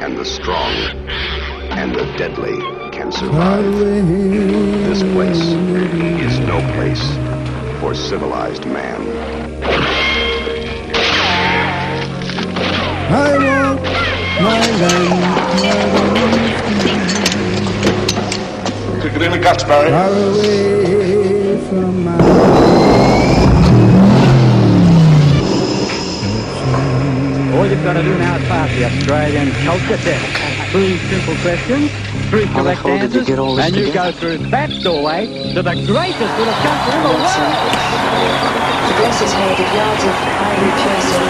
and the strong and the deadly can survive. This place is no place for civilized man. I want my land Took it in the guts, Barry. All you've got to do now is pass the Australian culture test. Three simple questions, three How the correct hell did you answers, get all this and you together? go through that doorway to the greatest little country in the world. The glass is made of yards of ivory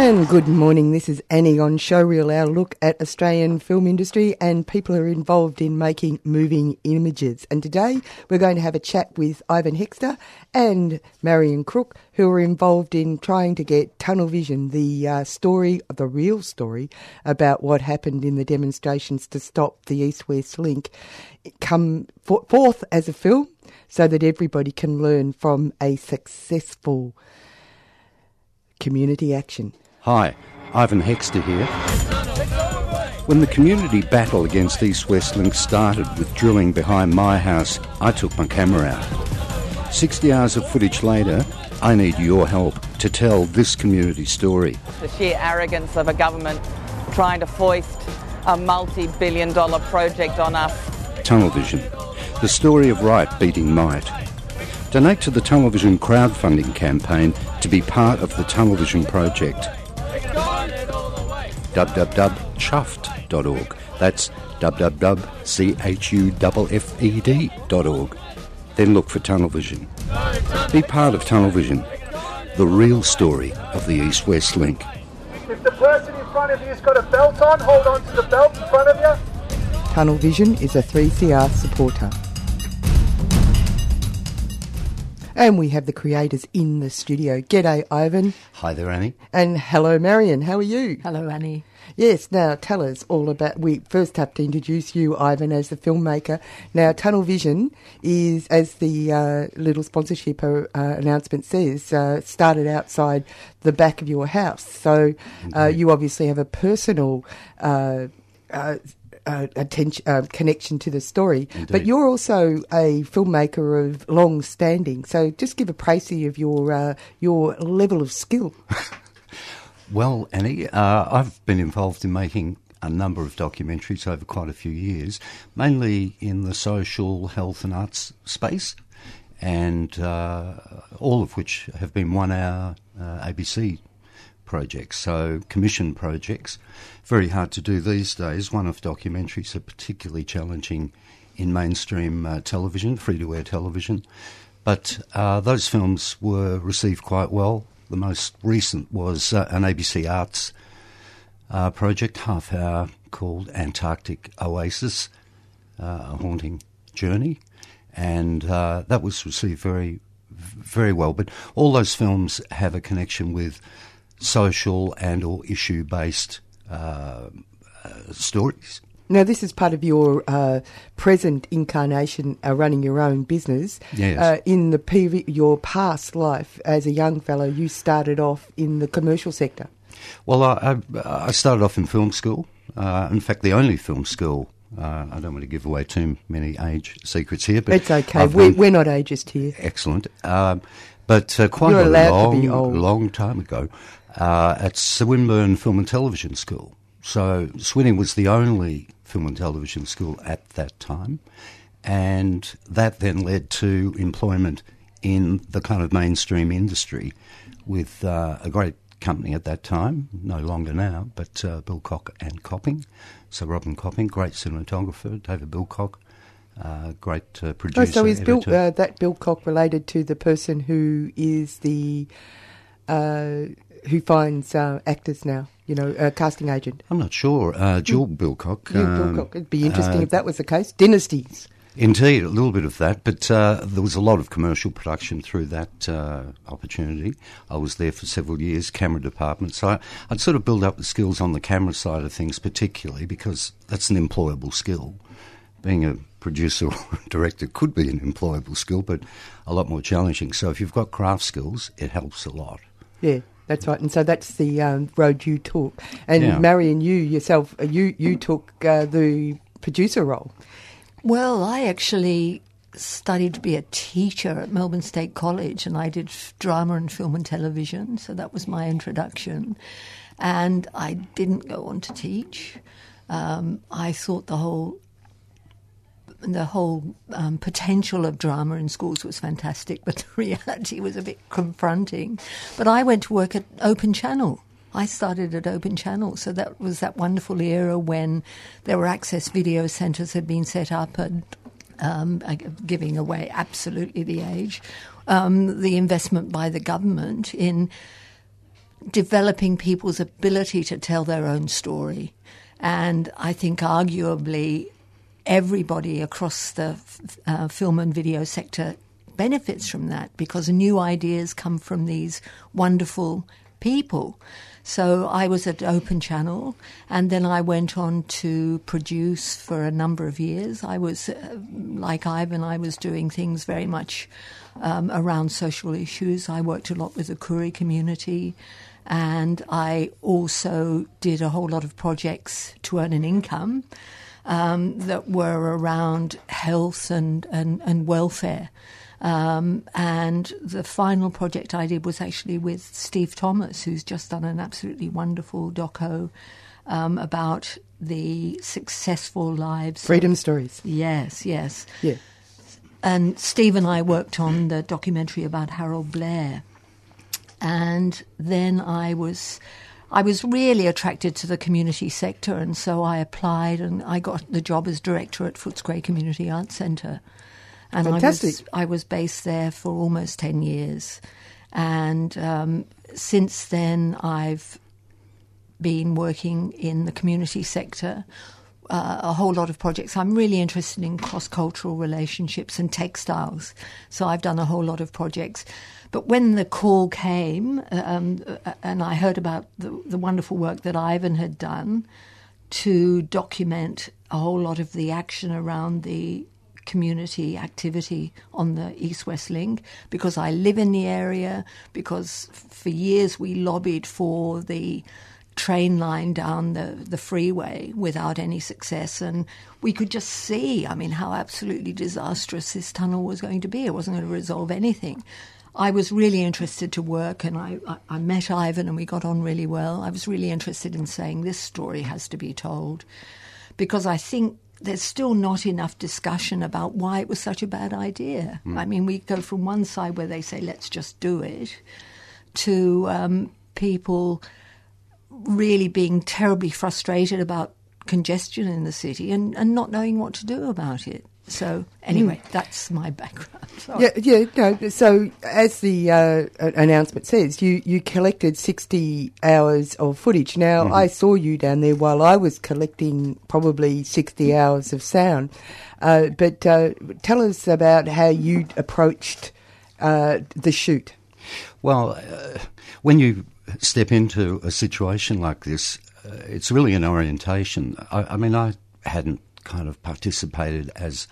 And good morning, this is Annie on Showreel, our look at Australian film industry and people who are involved in making moving images. And today we're going to have a chat with Ivan Hexter and Marion Crook, who are involved in trying to get Tunnel Vision, the uh, story, the real story about what happened in the demonstrations to stop the East-West link, come for- forth as a film so that everybody can learn from a successful community action. Hi, Ivan Hexter here. When the community battle against East West Link started with drilling behind my house, I took my camera out. 60 hours of footage later, I need your help to tell this community story. the sheer arrogance of a government trying to foist a multi billion dollar project on us. Tunnel Vision, the story of right beating might. Donate to the Tunnel Vision crowdfunding campaign to be part of the Tunnel Vision project. www.chuffed.org. That's www.chuffed.org. Then look for Tunnel Vision. Be part of Tunnel Vision, the real story of the East West Link. If the person in front of you's got a belt on, hold on to the belt in front of you. Tunnel Vision is a 3CR supporter. And we have the creators in the studio. G'day, Ivan. Hi there, Annie. And hello, Marion. How are you? Hello, Annie. Yes, now tell us all about. We first have to introduce you, Ivan, as the filmmaker. Now, Tunnel Vision is, as the uh, little sponsorship uh, announcement says, uh, started outside the back of your house. So uh, you obviously have a personal. Uh, uh, attention, uh, connection to the story, but you're also a filmmaker of long standing. So, just give a précis of your uh, your level of skill. Well, Annie, uh, I've been involved in making a number of documentaries over quite a few years, mainly in the social, health, and arts space, and uh, all of which have been one hour uh, ABC projects, so commission projects. Very hard to do these days. One of documentaries are particularly challenging in mainstream uh, television, free to air television. But uh, those films were received quite well. The most recent was uh, an ABC Arts uh, project, half hour, called Antarctic Oasis, uh, a haunting journey, and uh, that was received very, very well. But all those films have a connection with social and or issue based uh, uh, stories. Now, this is part of your uh, present incarnation, uh, running your own business. Yes. Uh, in the PV, your past life as a young fellow, you started off in the commercial sector. Well, I, I, started off in film school. Uh, in fact, the only film school. Uh, I don't want to give away too many age secrets here, but it's okay. We're, we're not ageist here. excellent. Um, but uh, quite You're a long, long time ago, uh, at Swinburne Film and Television School. So Swinning was the only film and television school at that time, and that then led to employment in the kind of mainstream industry with uh, a great company at that time, no longer now, but uh, Bilcock and Copping. So Robin Copping, great cinematographer, David Bilcock, uh, great uh, producer. Oh, so is Bill, uh, that Bilcock related to the person who is the uh, who finds uh, actors now? You know, a casting agent. I'm not sure. Uh, Jill Bilcock. Yeah, um, Bilcock. It'd be interesting uh, if that was the case. Dynasties. Indeed, a little bit of that, but uh, there was a lot of commercial production through that uh, opportunity. I was there for several years, camera department, so I, I'd sort of build up the skills on the camera side of things, particularly because that's an employable skill. Being a producer or director could be an employable skill, but a lot more challenging. So if you've got craft skills, it helps a lot. Yeah, that's right. And so that's the um, road you took. And Yeah. Marion, you yourself, uh, you you took uh, the producer role. Well, I actually studied to be a teacher at Melbourne State College and I did drama and film and television, so that was my introduction. And I didn't go on to teach. Um, I thought the whole the whole um, potential of drama in schools was fantastic, but the reality was a bit confronting. But I went to work at Open Channel. I started at Open Channel, so that was that wonderful era when there were access video centres had been set up and um, giving away absolutely the age. Um, the investment by the government in developing people's ability to tell their own story. And I think arguably everybody across the uh, film and video sector benefits from that because new ideas come from these wonderful people. So I was at Open Channel, and then I went on to produce for a number of years. I was, uh, like Ivan, I was doing things very much um, around social issues. I worked a lot with the Koori community, and I also did a whole lot of projects to earn an income um, that were around health and, and, and welfare. Um, and the final project I did was actually with Steve Thomas, who's just done an absolutely wonderful doco um, about the successful lives. of- Freedom stories. Yes, yes. Yeah. And Steve and I worked on the documentary about Harold Blair. And then I was I was really attracted to the community sector and so I applied and I got the job as director at Footscray Community Arts Centre. And I was I was based there for almost ten years. And um, since then I've been working in the community sector, uh, a whole lot of projects. I'm really interested in cross cultural relationships and textiles, so I've done a whole lot of projects. But when the call came, um, uh, and I heard about the, the wonderful work that Ivan had done to document a whole lot of the action around the community activity on the East West Link because I live in the area, because for years we lobbied for the train line down the, the freeway without any success. And we could just see, I mean, how absolutely disastrous this tunnel was going to be. It wasn't going to resolve anything. I was really interested to work, and I, I, I met Ivan, and we got on really well. I was really interested in saying this story has to be told because I think there's still not enough discussion about why it was such a bad idea. I mean, we go from one side where they say, let's just do it, to um, people really being terribly frustrated about congestion in the city and, and not knowing what to do about it. So, anyway, that's my background. Sorry. Yeah, yeah. No, so as the uh, announcement says, you, you collected sixty hours of footage. Now I saw you down there while I was collecting probably sixty hours of sound. Uh, but uh, tell us about how you approached uh, the shoot. Well, uh, when you step into a situation like this, uh, it's really an orientation. I, I mean, I hadn't kind of participated as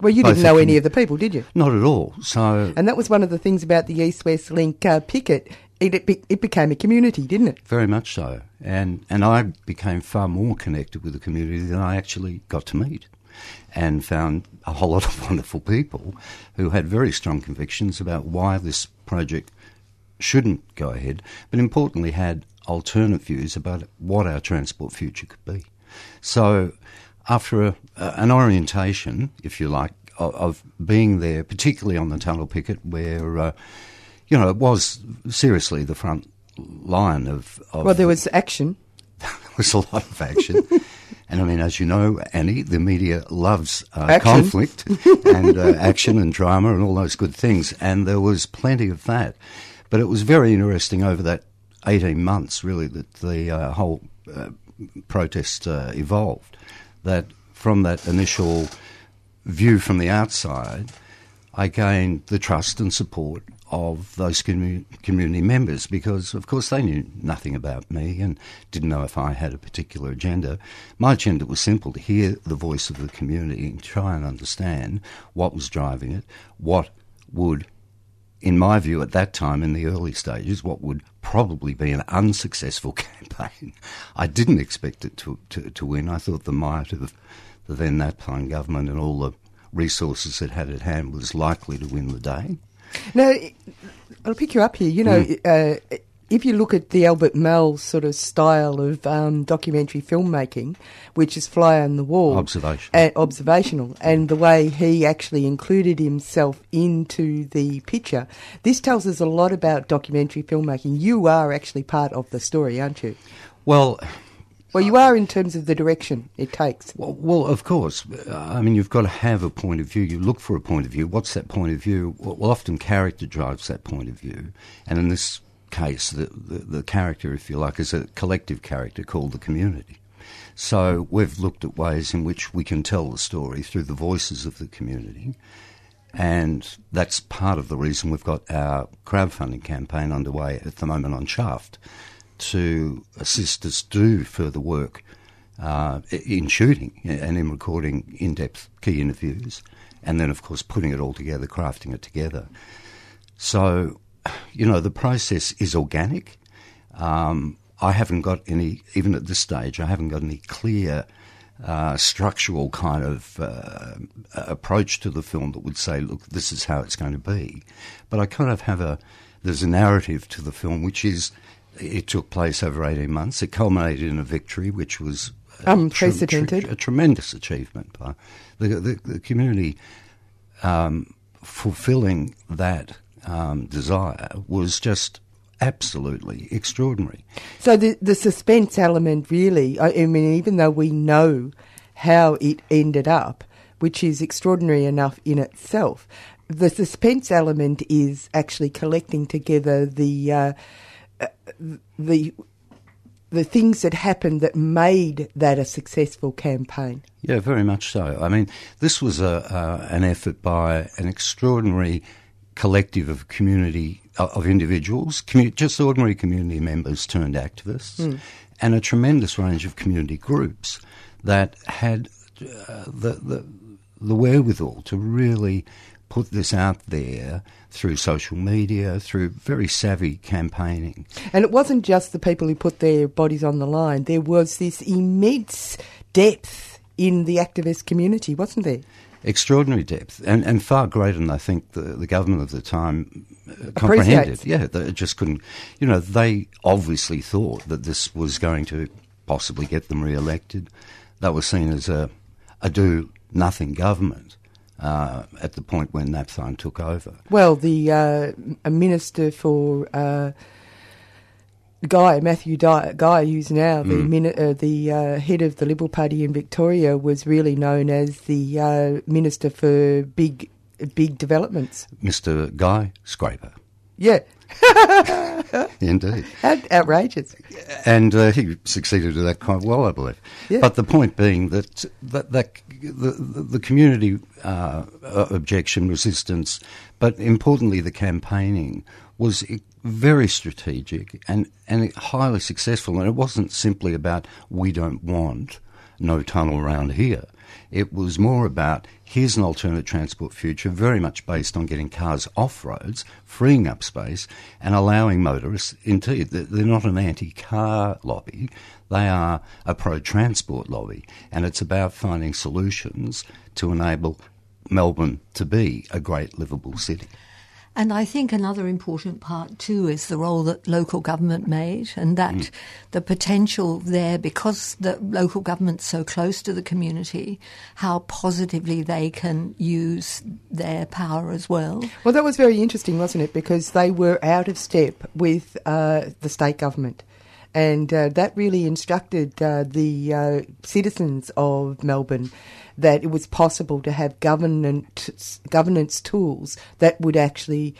Well, you didn't know any of the people, did you? not at all. So And that was one of the things about the East West Link uh, picket. It, it, be- it became a community, didn't it? very much so, and and I became far more connected with the community than I actually got to meet, and found a whole lot of wonderful people who had very strong convictions about why this project shouldn't go ahead, but importantly had alternate views about what our transport future could be. So, after a, an orientation, if you like, of, of being there, particularly on the tunnel picket, where uh, you know it was seriously the front line of. of Well, there was action. there was a lot of action. And I mean, as you know, Annie, the media loves uh, conflict and uh, action and drama and all those good things. And there was plenty of that. But it was very interesting over that 18 months, really, that the uh, whole uh, protest uh, evolved. That from that initial view from the outside, I gained the trust and support of those commu- community members because, of course, they knew nothing about me and didn't know if I had a particular agenda. My agenda was simple to hear the voice of the community and try and understand what was driving it, what would, in my view, at that time in the early stages, what would probably be an unsuccessful campaign. I didn't expect it to, to, to win. I thought the might of the then that Napthine government and all the resources it had at hand was likely to win the day. Now, I'll pick you up here. You know, uh, if you look at the Albert Maysles sort of style of um, documentary filmmaking, which is fly on the wall, Observation. uh, observational, and the way he actually included himself into the picture, this tells us a lot about documentary filmmaking. You are actually part of the story, aren't you? Well, Well, you are in terms of the direction it takes. Well, well, of course. I mean, you've got to have a point of view. You look for a point of view. What's that point of view? Well, often character drives that point of view. And in this case, the, the, the character, if you like, is a collective character called the community. So we've looked at ways in which we can tell the story through the voices of the community. And that's part of the reason we've got our crowdfunding campaign underway at the moment on Chuffed to assist us do further work uh, in shooting and in recording in depth key interviews, and then, of course, putting it all together, crafting it together. So, you know, the process is organic. Um, I haven't got any, even at this stage, I haven't got any clear uh, structural kind of uh, approach to the film that would say, look, this is how it's going to be. But I kind of have a, there's a narrative to the film which is, it took place over 18 months. It culminated in a victory, which was a Unprecedented. a tremendous achievement by the, the, the community um, fulfilling that um, desire was just absolutely extraordinary. So the the suspense element, really, I, I mean, even though we know how it ended up, which is extraordinary enough in itself, the suspense element is actually collecting together the uh, uh, the the things that happened that made that a successful campaign. Yeah, very much so. I mean, this was a, uh, an effort by an extraordinary collective of community of individuals, commu- just ordinary community members turned activists, and a tremendous range of community groups that had uh, the, the the wherewithal to really put this out there through social media, through very savvy campaigning. And it wasn't just the people who put their bodies on the line. There was this immense depth in the activist community, wasn't there? Extraordinary depth and, and far greater than I think the, the government of the time uh, comprehended. Appreciates. Yeah, they just couldn't. You know, they obviously thought that this was going to possibly get them re-elected. That was seen as a, a do nothing government uh, at the point when Napthine took over. Well, the uh, a minister for uh, Guy Matthew Guy, who's now the mini- uh, the uh, head of the Liberal Party in Victoria, was really known as the uh, minister for big big developments. Mr. Guy Scraper, Yeah, indeed. Out- outrageous. and uh, he succeeded at that quite well, I believe. Yeah. But the point being that that, that the, the, community uh, objection, resistance, but importantly the campaigning was very strategic and, and highly successful. And it wasn't simply about we don't want no tunnel around here. It was more about here's an alternate transport future, very much based on getting cars off roads, freeing up space, and allowing motorists. Indeed, they're not an anti-car lobby; they are a pro-transport lobby, and it's about finding solutions to enable Melbourne to be a great livable city. And I think another important part too is the role that local government made, and that the potential there, because the local government's so close to the community, how positively they can use their power as well. Well, that was very interesting, wasn't it? Because they were out of step with uh, the state government. And uh, that really instructed uh, the uh, citizens of Melbourne that it was possible to have governance, governance tools that would actually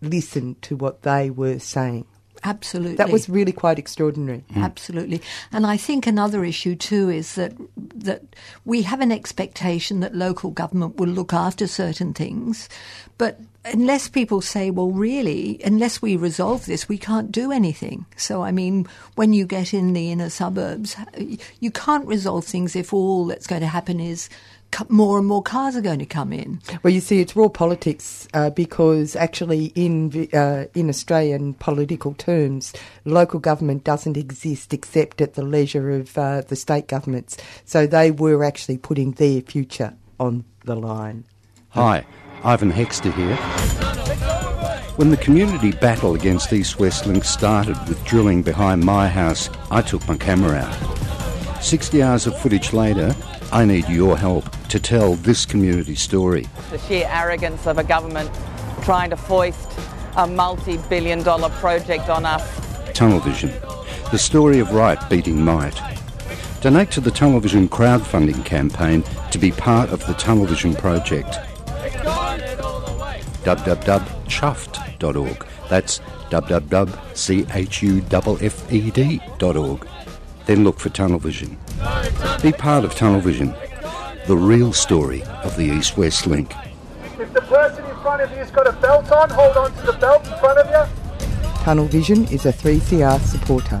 listen to what they were saying. Absolutely. That was really quite extraordinary. Absolutely. And I think another issue too is that that we have an expectation that local government will look after certain things, but unless people say, well, really, unless we resolve this, we can't do anything. So, I mean, when you get in the inner suburbs, you can't resolve things if all that's going to happen is more and more cars are going to come in. Well, you see, it's raw politics uh, because actually, in uh, in Australian political terms, local government doesn't exist except at the leisure of uh, the state governments. So they were actually putting their future on the line. Hi, Ivan Hexter here. When the community battle against East West Link started with drilling behind my house, I took my camera out. 60 hours of footage later, I need your help to tell this community story. The sheer arrogance of a government trying to foist a multi billion dollar project on us. Tunnel Vision, the story of right beating might. Donate to the Tunnel Vision crowdfunding campaign to be part of the Tunnel Vision project. www.chuffed.org. That's www.chuffed.org. Then look for Tunnel Vision. Be part of Tunnel Vision, the real story of the East West Link. If the person in front of you's got a belt on, hold on to the belt in front of you. Tunnel Vision is a 3CR supporter.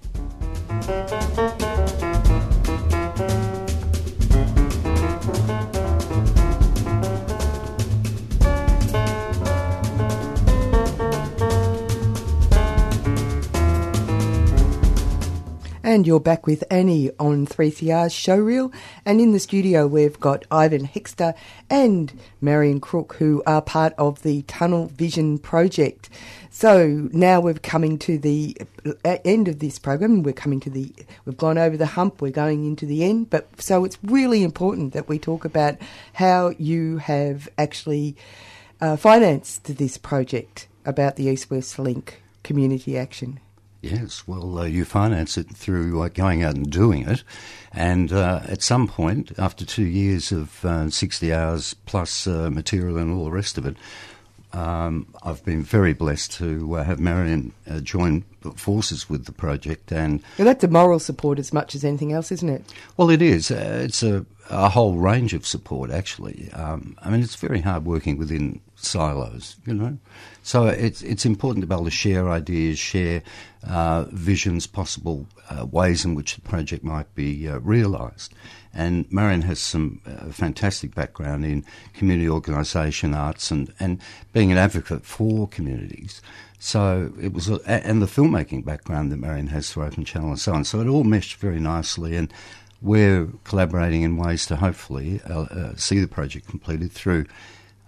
And you're back with Annie on 3CR's showreel. And in the studio, we've got Ivan Hexter and Marion Crook, who are part of the Tunnel Vision project. So now we're coming to the uh, end of this program. We're coming to the, we've gone over the hump, we're going into the end. But so it's really important that we talk about how you have actually uh, financed this project about the East West Link community action. Yes, well, uh, you finance it through uh, going out and doing it. And uh, at some point, after two years of uh, 60 hours plus uh, material and all the rest of it, um, I've been very blessed to uh, have Marion join forces with the project. And well, that's a moral support as much as anything else, isn't it? Well, it is. it's a, a, whole range of support, actually. Um, I mean, it's very hard working within silos, you know. So it's it's important to be able to share ideas, share uh, visions, possible uh, ways in which the project might be uh, realised. And Marion has some uh, fantastic background in community organisation, arts, and, and being an advocate for communities. So it was, a, and the filmmaking background that Marion has through Open Channel and so on. So it all meshed very nicely, and we're collaborating in ways to hopefully uh, uh, see the project completed through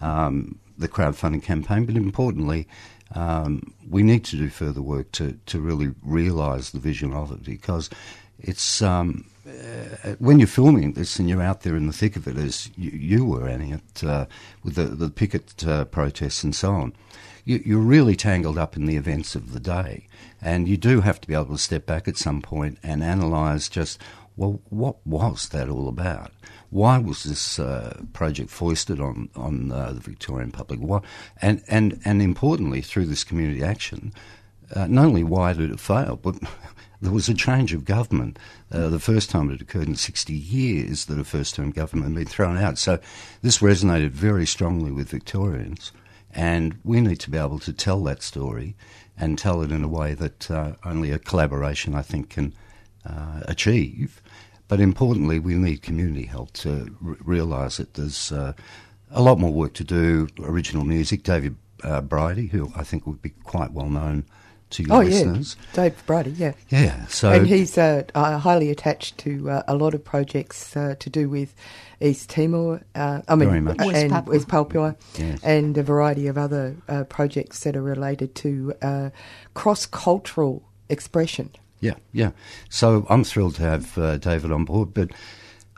um, the crowdfunding campaign, but importantly, um, we need to do further work to, to really realise the vision of it because it's um, uh, when you're filming this and you're out there in the thick of it, as you, you were, Annie, at, uh, with the, the picket uh, protests and so on, you, you're really tangled up in the events of the day. And you do have to be able to step back at some point and analyse just, well, what was that all about? why was this uh, project foisted on on uh, the Victorian public? Why, and and and importantly, through this community action, uh, not only why did it fail, but there was a change of government. Uh, the first time it occurred in 60 years that a first-term government had been thrown out. So this resonated very strongly with Victorians, and we need to be able to tell that story and tell it in a way that uh, only a collaboration, I think, can uh, achieve. But importantly, we need community help to r- realise that there's uh, a lot more work to do. Original music, David uh, Bridie, who I think would be quite well known to your oh, listeners. yeah, Dave Bridie, yeah. Yeah, so. And he's uh, uh, highly attached to uh, a lot of projects uh, to do with East Timor, uh, I mean, Very much. and West Papua. West Papua, Yes. and a variety of other uh, projects that are related to cross cultural expression. Yeah, yeah. So I'm thrilled to have uh, David on board, but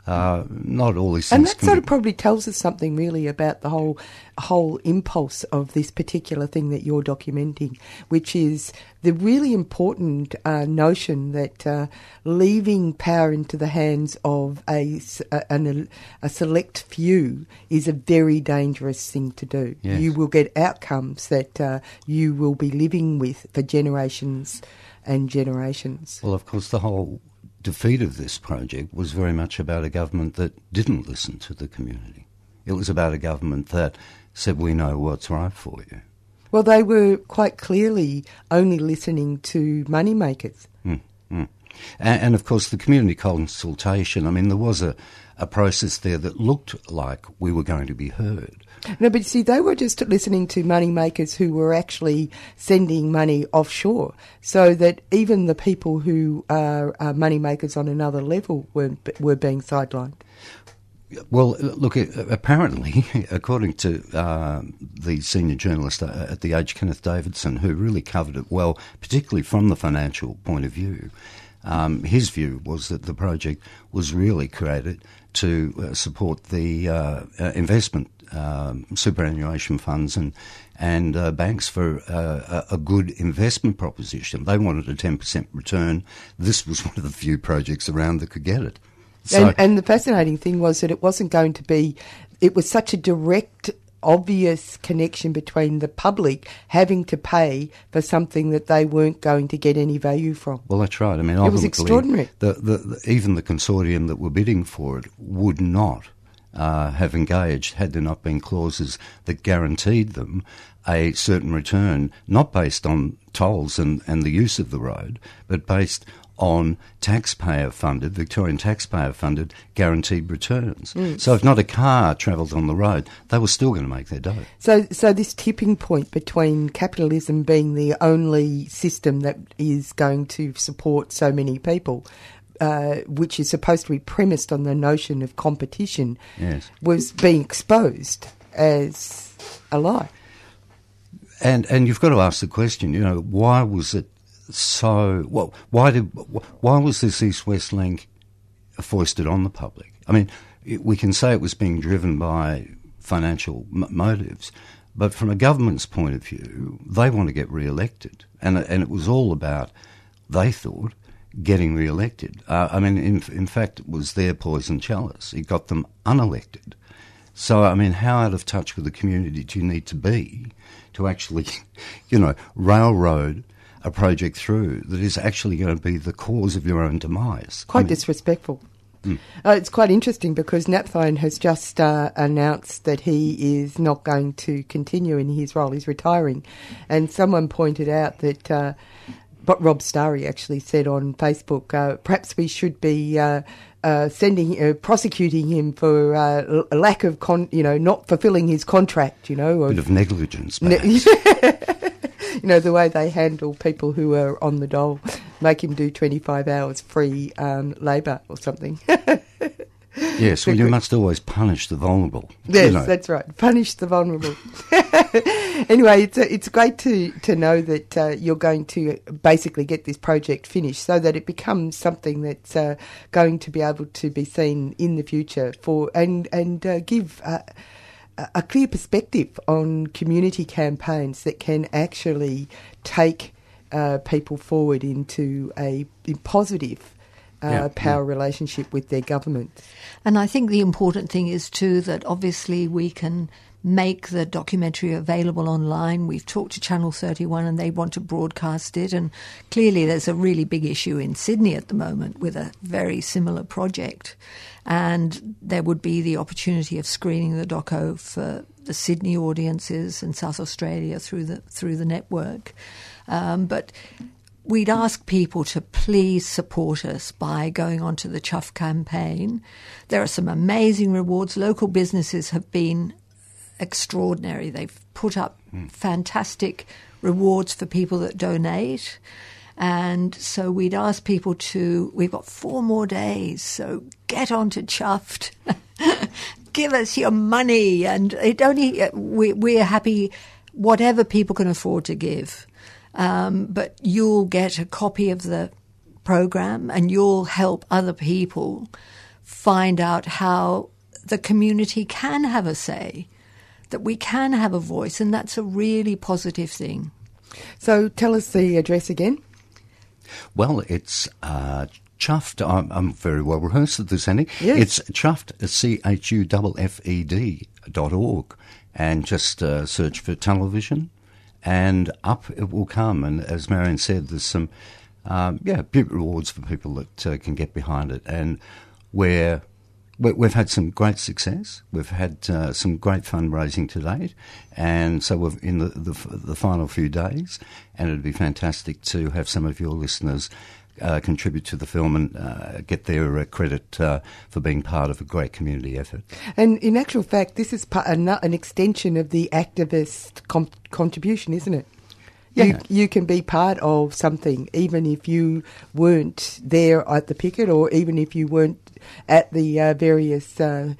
Uh, not all these And that sort be- of probably tells us something really about the whole whole impulse of this particular thing that you're documenting, which is the really important uh, notion that uh, leaving power into the hands of a, a- a select few is a very dangerous thing to do. Yes. You will get outcomes that uh, you will be living with for generations and generations. Well, of course, the whole defeat of this project was very much about a government that didn't listen to the community. It was about a government that said, "We know what's right for you." Well, they were quite clearly only listening to moneymakers. Mm, mm. And, and of course, the community consultation. I mean, there was a, a process there that looked like we were going to be heard. No, but see, they were just listening to money makers who were actually sending money offshore, so that even the people who are money makers on another level were were being sidelined. Well, look, apparently, according to uh, the senior journalist uh, at The Age, Kenneth Davidson, who really covered it well, particularly from the financial point of view, um, his view was that the project was really created to uh, support the uh, uh, investment um, superannuation funds and and uh, banks for uh, a, a good investment proposition. They wanted a ten percent return. This was one of the few projects around that could get it. So, and, and the fascinating thing was that it wasn't going to be. It was such a direct, obvious connection between the public having to pay for something that they weren't going to get any value from. Well, that's right. I mean, It was extraordinary. The, the, the, even the consortium that were bidding for it would not uh, have engaged had there not been clauses that guaranteed them a certain return, not based on tolls and, and the use of the road, but based on taxpayer funded, Victorian taxpayer funded, guaranteed returns. Mm. So if not a car travelled on the road, they were still going to make their dough. So, so this tipping point between capitalism being the only system that is going to support so many people, uh, which is supposed to be premised on the notion of competition, Yes. was being exposed as a lie. And and you've got to ask the question, you know, why was it so? Well, why did why was this East West link foisted on the public? I mean, it, we can say it was being driven by financial m- motives, but from a government's point of view, they want to get re-elected, and and it was all about they thought getting re-elected. Uh, I mean, in in fact, it was their poison chalice. It got them unelected. So, I mean, how out of touch with the community do you need to be to actually, you know, railroad a project through that is actually going to be the cause of your own demise? Quite I mean, disrespectful. Mm. Uh, it's quite interesting because Napthine has just uh, announced that he is not going to continue in his role. He's retiring. And someone pointed out that uh, what Rob Stary actually said on Facebook uh, perhaps we should be. Uh, uh, sending, uh, prosecuting him for uh, l- lack of, con- you know, not fulfilling his contract, you know, A bit of negligence. Ne-. you know, the way they handle people who are on the dole, make him do 25 hours free um, labour or something. yes, well, you must always punish the vulnerable. Yes, you know. that's right. Punish the vulnerable. anyway, it's uh, it's great to to know that uh, you're going to basically get this project finished, so that it becomes something that's uh, going to be able to be seen in the future for and and uh, give. Uh, a- a clear perspective on community campaigns that can actually take uh, people forward into a positive uh, Yeah, power relationship with their government. And I think the important thing is too that obviously we can make the documentary available online. We've talked to Channel 31 and they want to broadcast it. And clearly there's a really big issue in Sydney at the moment with a very similar project. And there would be the opportunity of screening the doco for the Sydney audiences and South Australia through the through the network. Um, but we'd ask people to please support us by going onto the Chuff campaign. There are some amazing rewards. Local businesses have been extraordinary. They've put up fantastic rewards for people that donate. And so we'd ask people to, we've got four more days, so get onto Chuffed. Give us your money. And it only, we, we're happy, whatever people can afford to give. Um, but you'll get a copy of the program and you'll help other people find out how the community can have a say, that we can have a voice, and that's a really positive thing. So tell us the address again. Well, it's uh, chuffed. I'm, I'm, very well rehearsed at this, Annie. Yes. It's chuffed, C H U F F E D dot org, and just uh, search for Tunnel Vision, and up it will come. And as Marion said, there's some, um, yeah, big rewards for people that uh, can get behind it, and where we've had some great success. We've had uh, some great fundraising to date, and so we're in the, the, the final few days. And it'd be fantastic to have some of your listeners uh, contribute to the film and uh, get their uh, credit uh, for being part of a great community effort. And in actual fact, this is part, an, an extension of the activist com- contribution, isn't it? Yeah. You, you can be part of something even if you weren't there at the picket or even if you weren't at the uh, various uh,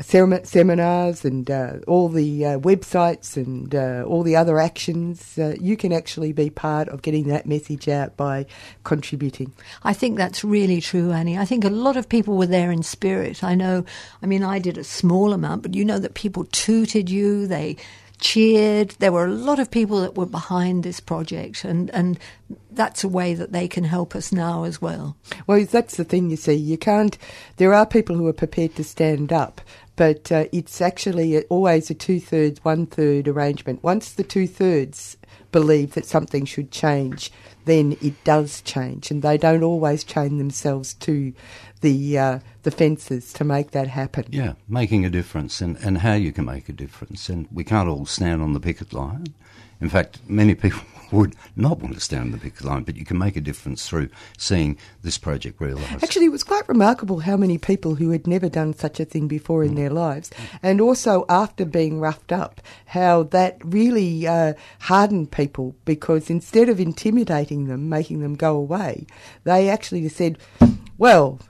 seminars and uh, all the uh, websites and uh, all the other actions. You can actually be part of getting that message out by contributing. I think that's really true, Annie. I think a lot of people were there in spirit. I know, I mean, I did a small amount, but you know that people tooted you, they cheered. There were a lot of people that were behind this project, and, and that's a way that they can help us now as well. Well, that's the thing, you see. You can't, there are people who are prepared to stand up, but uh, it's actually always a two thirds, one third arrangement. Once the two thirds believe that something should change, then it does change, and they don't always chain themselves to the uh, the fences to make that happen. Yeah, making a difference, and, and how you can make a difference, and we can't all stand on the picket line. In fact, many people would not want to stand on the picket line, but you can make a difference through seeing this project realised. Actually, it was quite remarkable how many people who had never done such a thing before in mm. their lives, and also after being roughed up, how that really uh, hardened people because instead of intimidating them, making them go away, they actually said, well,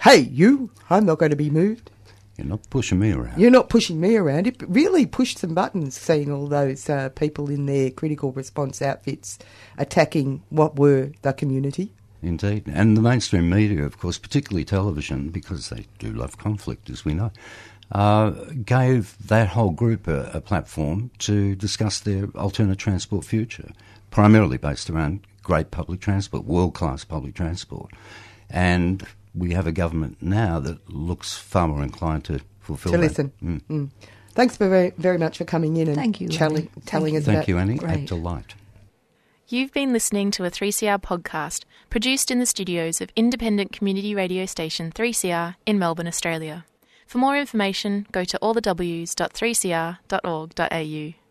hey, you, I'm not going to be moved. You're not pushing me around. You're not pushing me around. It really pushed some buttons seeing all those uh, people in their critical response outfits attacking what were the community. Indeed. And the mainstream media, of course, particularly television, because they do love conflict, as we know, uh, gave that whole group a, a platform to discuss their alternate transport future, primarily based around great public transport, world class public transport. And we have a government now that looks far more inclined to fulfil to that. listen. Mm. Mm. Thanks for very, very much for coming in and Thank you, telling, telling Thank us Thank about you, Annie. Great. A delight. You've been listening to a 3CR podcast produced in the studios of independent community radio station 3CR in Melbourne, Australia. For more information, go to allthews.3cr.org.au.